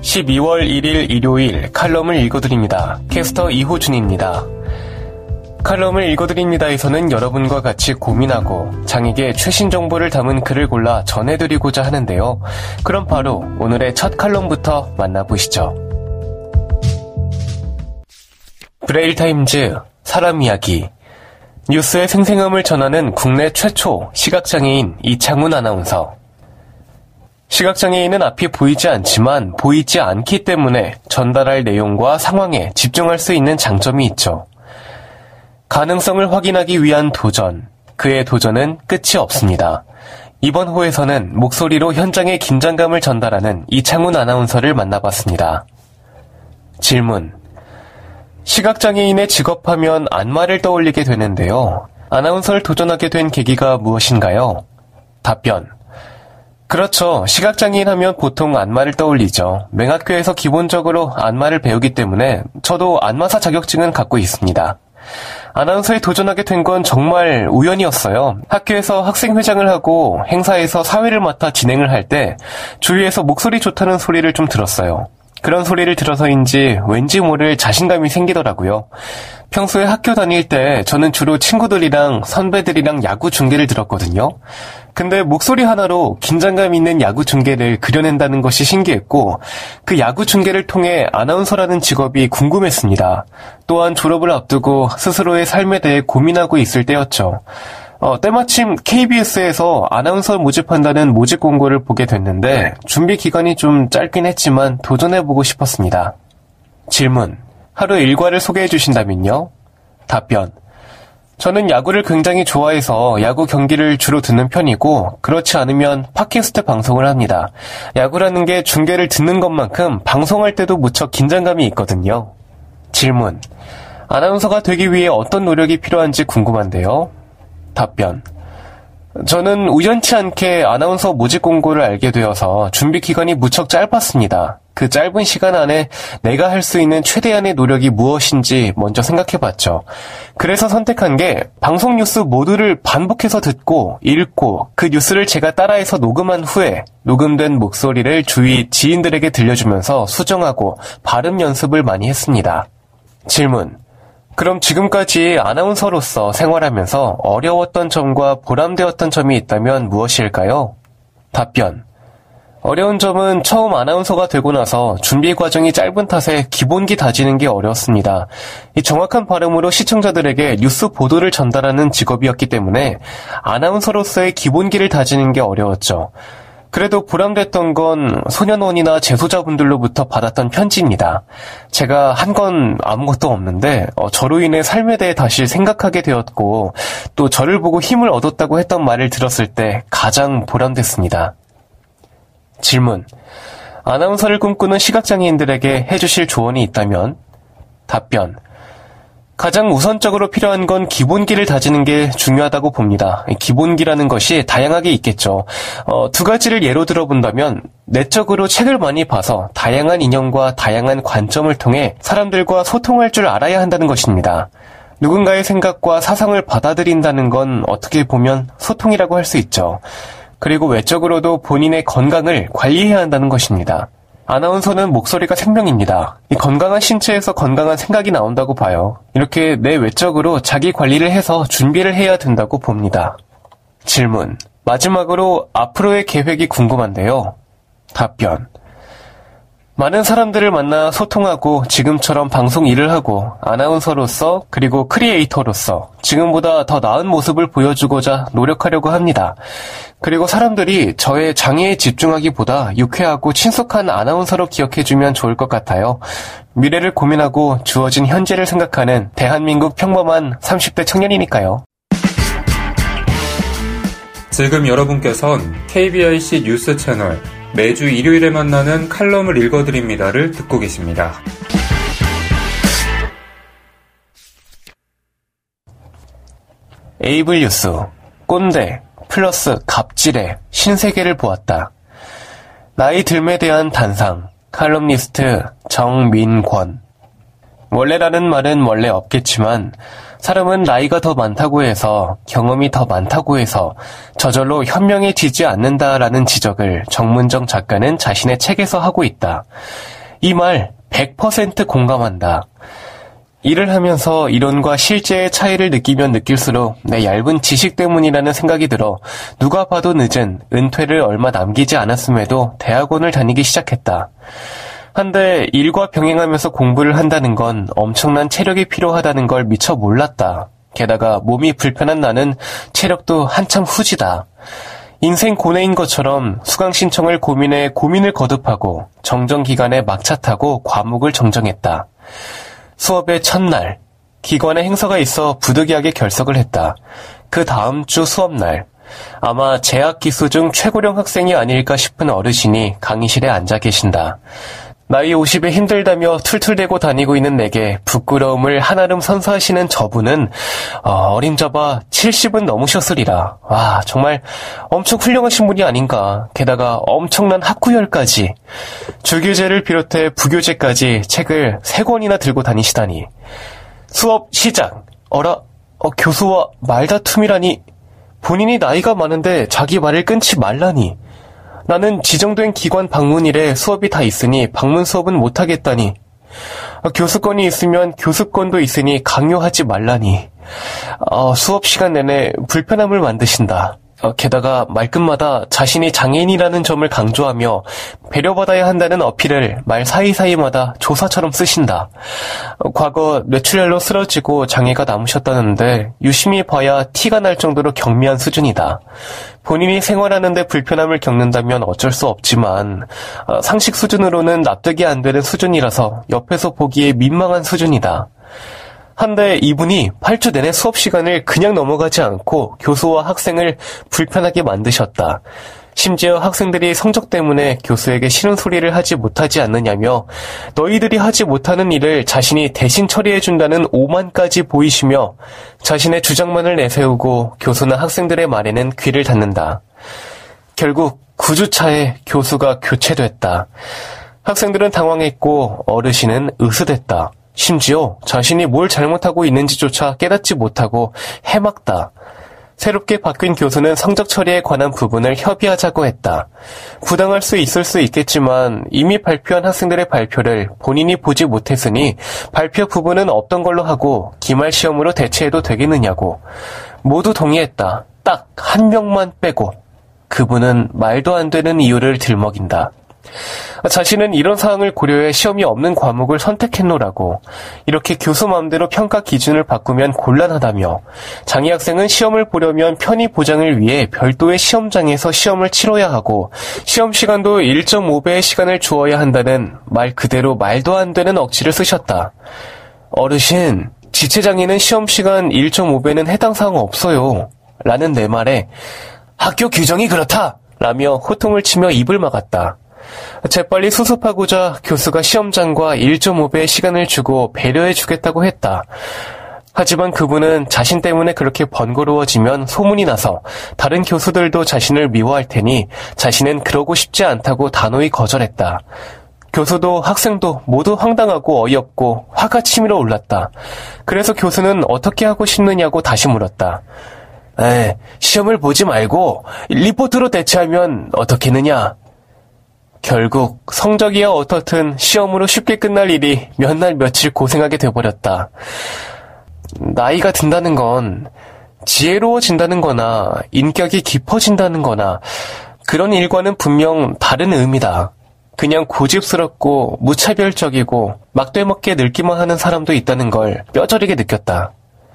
12월 1일 일요일 칼럼을 읽어드립니다. 캐스터 이호준입니다. 칼럼을 읽어드립니다에서는 여러분과 같이 고민하고 장에게 최신 정보를 담은 글을 골라 전해드리고자 하는데요. 그럼 바로 오늘의 첫 칼럼부터 만나보시죠. 브레일타임즈 사람 이야기 뉴스의 생생함을 전하는 국내 최초 시각장애인 이창훈 아나운서 시각장애인은 앞이 보이지 않지만 보이지 않기 때문에 전달할 내용과 상황에 집중할 수 있는 장점이 있죠. 가능성을 확인하기 위한 도전. 그의 도전은 끝이 없습니다. 이번 호에서는 목소리로 현장의 긴장감을 전달하는 이창훈 아나운서를 만나봤습니다. 질문. 시각장애인의 직업하면 안마를 떠올리게 되는데요. 아나운서를 도전하게 된 계기가 무엇인가요? 답변. 그렇죠. 시각장애인 하면 보통 안마를 떠올리죠. 맹학교에서 기본적으로 안마를 배우기 때문에 저도 안마사 자격증은 갖고 있습니다. 아나운서에 도전하게 된 건 정말 우연이었어요. 학교에서 학생회장을 하고 행사에서 사회를 맡아 진행을 할 때 주위에서 목소리 좋다는 소리를 좀 들었어요. 그런 소리를 들어서인지 왠지 모를 자신감이 생기더라고요. 평소에 학교 다닐 때 저는 주로 친구들이랑 선배들이랑 야구 중계를 들었거든요. 근데 목소리 하나로 긴장감 있는 야구 중계를 그려낸다는 것이 신기했고 그 야구 중계를 통해 아나운서라는 직업이 궁금했습니다. 또한 졸업을 앞두고 스스로의 삶에 대해 고민하고 있을 때였죠. 어, 때마침 KBS에서 아나운서 모집한다는 모집 공고를 보게 됐는데 준비 기간이 좀 짧긴 했지만 도전해보고 싶었습니다. 질문. 하루 일과를 소개해 주신다면요? 답변. 저는 야구를 굉장히 좋아해서 야구 경기를 주로 듣는 편이고 그렇지 않으면 팟캐스트 방송을 합니다. 야구라는 게 중계를 듣는 것만큼 방송할 때도 무척 긴장감이 있거든요. 질문. 아나운서가 되기 위해 어떤 노력이 필요한지 궁금한데요. 답변. 저는 우연치 않게 아나운서 모집 공고를 알게 되어서 준비 기간이 무척 짧았습니다. 그 짧은 시간 안에 내가 할 수 있는 최대한의 노력이 무엇인지 먼저 생각해 봤죠. 그래서 선택한 게 방송 뉴스 모두를 반복해서 듣고 읽고 그 뉴스를 제가 따라해서 녹음한 후에 녹음된 목소리를 주위 지인들에게 들려주면서 수정하고 발음 연습을 많이 했습니다. 질문. 그럼 지금까지 아나운서로서 생활하면서 어려웠던 점과 보람되었던 점이 있다면 무엇일까요? 답변. 어려운 점은 처음 아나운서가 되고 나서 준비 과정이 짧은 탓에 기본기 다지는 게 어려웠습니다. 이 정확한 발음으로 시청자들에게 뉴스 보도를 전달하는 직업이었기 때문에 아나운서로서의 기본기를 다지는 게 어려웠죠. 그래도 보람됐던 건 소년원이나 재소자분들로부터 받았던 편지입니다. 제가 한 건 아무것도 없는데 어, 저로 인해 삶에 대해 다시 생각하게 되었고 또 저를 보고 힘을 얻었다고 했던 말을 들었을 때 가장 보람됐습니다. 질문. 아나운서를 꿈꾸는 시각장애인들에게 해주실 조언이 있다면? 답변. 가장 우선적으로 필요한 건 기본기를 다지는 게 중요하다고 봅니다. 기본기라는 것이 다양하게 있겠죠. 어, 두 가지를 예로 들어본다면 내적으로 책을 많이 봐서 다양한 인형과 다양한 관점을 통해 사람들과 소통할 줄 알아야 한다는 것입니다. 누군가의 생각과 사상을 받아들인다는 건 어떻게 보면 소통이라고 할 수 있죠. 그리고 외적으로도 본인의 건강을 관리해야 한다는 것입니다. 아나운서는 목소리가 생명입니다. 이 건강한 신체에서 건강한 생각이 나온다고 봐요. 이렇게 내 외적으로 자기 관리를 해서 준비를 해야 된다고 봅니다. 질문. 마지막으로 앞으로의 계획이 궁금한데요. 답변. 많은 사람들을 만나 소통하고 지금처럼 방송 일을 하고 아나운서로서 그리고 크리에이터로서 지금보다 더 나은 모습을 보여주고자 노력하려고 합니다. 그리고 사람들이 저의 장애에 집중하기보다 유쾌하고 친숙한 아나운서로 기억해주면 좋을 것 같아요. 미래를 고민하고 주어진 현재를 생각하는 대한민국 평범한 30대 청년이니까요. 지금 여러분께선 KBIC 뉴스 채널 매주 일요일에 만나는 칼럼을 읽어드립니다를 듣고 계십니다. 에이블 뉴스, 꼰대, 플러스 갑질의 신세계를 보았다. 나이 듦에 대한 단상, 칼럼니스트 정민권. 원래라는 말은 원래 없겠지만, 사람은 나이가 더 많다고 해서 경험이 더 많다고 해서 저절로 현명해지지 않는다라는 지적을 정문정 작가는 자신의 책에서 하고 있다. 이 말 100% 공감한다. 일을 하면서 이론과 실제의 차이를 느끼면 느낄수록 내 얇은 지식 때문이라는 생각이 들어 누가 봐도 늦은 은퇴를 얼마 남기지 않았음에도 대학원을 다니기 시작했다. 한데 일과 병행하면서 공부를 한다는 건 엄청난 체력이 필요하다는 걸 미처 몰랐다. 게다가 몸이 불편한 나는 체력도 한참 후지다. 인생 고뇌인 것처럼 수강 신청을 고민해 고민을 거듭하고 정정 기간에 막차 타고 과목을 정정했다. 수업의 첫날, 기관에 행사가 있어 부득이하게 결석을 했다. 그 다음 주 수업날, 아마 재학 기수 중 최고령 학생이 아닐까 싶은 어르신이 강의실에 앉아 계신다. 나이 50에 힘들다며 툴툴대고 다니고 있는 내게 부끄러움을 한아름 선사하시는 저분은 어, 림잡아 70은 넘으셨으리라. 와 정말 엄청 훌륭하신 분이 아닌가. 게다가 엄청난 학구열까지 주교제를 비롯해 부교제까지 책을 세 권이나 들고 다니시다니. 수업 시작. 어라 어, 교수와 말다툼이라니 본인이 나이가 많은데 자기 말을 끊지 말라니. 나는 지정된 기관 방문일에 수업이 다 있으니 방문 수업은 못하겠다니. 교수권이 있으면 교수권도 있으니 강요하지 말라니. 어, 수업 시간 내내 불편함을 만드신다. 어, 게다가 말끝마다 자신이 장애인이라는 점을 강조하며 배려받아야 한다는 어필을 말 사이사이마다 조사처럼 쓰신다. 어, 과거 뇌출혈로 쓰러지고 장애가 남으셨다는데 유심히 봐야 티가 날 정도로 경미한 수준이다. 본인이 생활하는데 불편함을 겪는다면 어쩔 수 없지만 어, 상식 수준으로는 납득이 안 되는 수준이라서 옆에서 보기에 민망한 수준이다. 한데 이분이 8주 내내 수업 시간을 그냥 넘어가지 않고 교수와 학생을 불편하게 만드셨다. 심지어 학생들이 성적 때문에 교수에게 싫은 소리를 하지 못하지 않느냐며 너희들이 하지 못하는 일을 자신이 대신 처리해준다는 오만까지 보이시며 자신의 주장만을 내세우고 교수나 학생들의 말에는 귀를 닫는다. 결국 9주차에 교수가 교체됐다. 학생들은 당황했고 어르신은 으스댔다. 심지어 자신이 뭘 잘못하고 있는지조차 깨닫지 못하고 해막다. 새롭게 바뀐 교수는 성적 처리에 관한 부분을 협의하자고 했다. 부당할 수 있을 수 있겠지만 이미 발표한 학생들의 발표를 본인이 보지 못했으니 발표 부분은 없던 걸로 하고 기말 시험으로 대체해도 되겠느냐고. 모두 동의했다. 딱 한 명만 빼고. 그분은 말도 안 되는 이유를 들먹인다. 자신은 이런 사항을 고려해 시험이 없는 과목을 선택했노라고 이렇게 교수 마음대로 평가 기준을 바꾸면 곤란하다며 장애 학생은 시험을 보려면 편의 보장을 위해 별도의 시험장에서 시험을 치러야 하고 시험 시간도 1.5배의 시간을 주어야 한다는 말 그대로 말도 안 되는 억지를 쓰셨다. 어르신, 지체장애는 시험 시간 1.5배는 해당 사항 없어요. 라는 내 말에 학교 규정이 그렇다! 라며 호통을 치며 입을 막았다. 재빨리 수습하고자 교수가 시험장과 1.5배의 시간을 주고 배려해 주겠다고 했다. 하지만 그분은 자신 때문에 그렇게 번거로워지면 소문이 나서 다른 교수들도 자신을 미워할 테니 자신은 그러고 싶지 않다고 단호히 거절했다. 교수도 학생도 모두 황당하고 어이없고 화가 치밀어 올랐다. 그래서 교수는 어떻게 하고 싶느냐고 다시 물었다. 에, 시험을 보지 말고 리포트로 대체하면 어떻겠느냐? 결국 성적이야 어떻든 시험으로 쉽게 끝날 일이 몇 날 며칠 고생하게 돼버렸다. 나이가 든다는 건 지혜로워진다는 거나 인격이 깊어진다는 거나 그런 일과는 분명 다른 의미다. 그냥 고집스럽고 무차별적이고 막되먹게 늙기만 하는 사람도 있다는 걸 뼈저리게 느꼈다.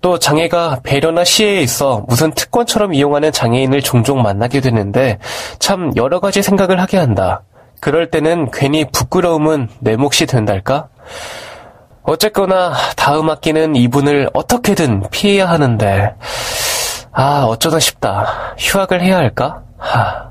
또 장애가 배려나 시혜에 있어 무슨 특권처럼 이용하는 장애인을 종종 만나게 되는데 참 여러 가지 생각을 하게 한다. 그럴 때는 괜히 부끄러움은 내 몫이 된달까? 어쨌거나 다음 학기는 이분을 어떻게든 피해야 하는데 아 어쩌다 싶다. 휴학을 해야 할까? 하.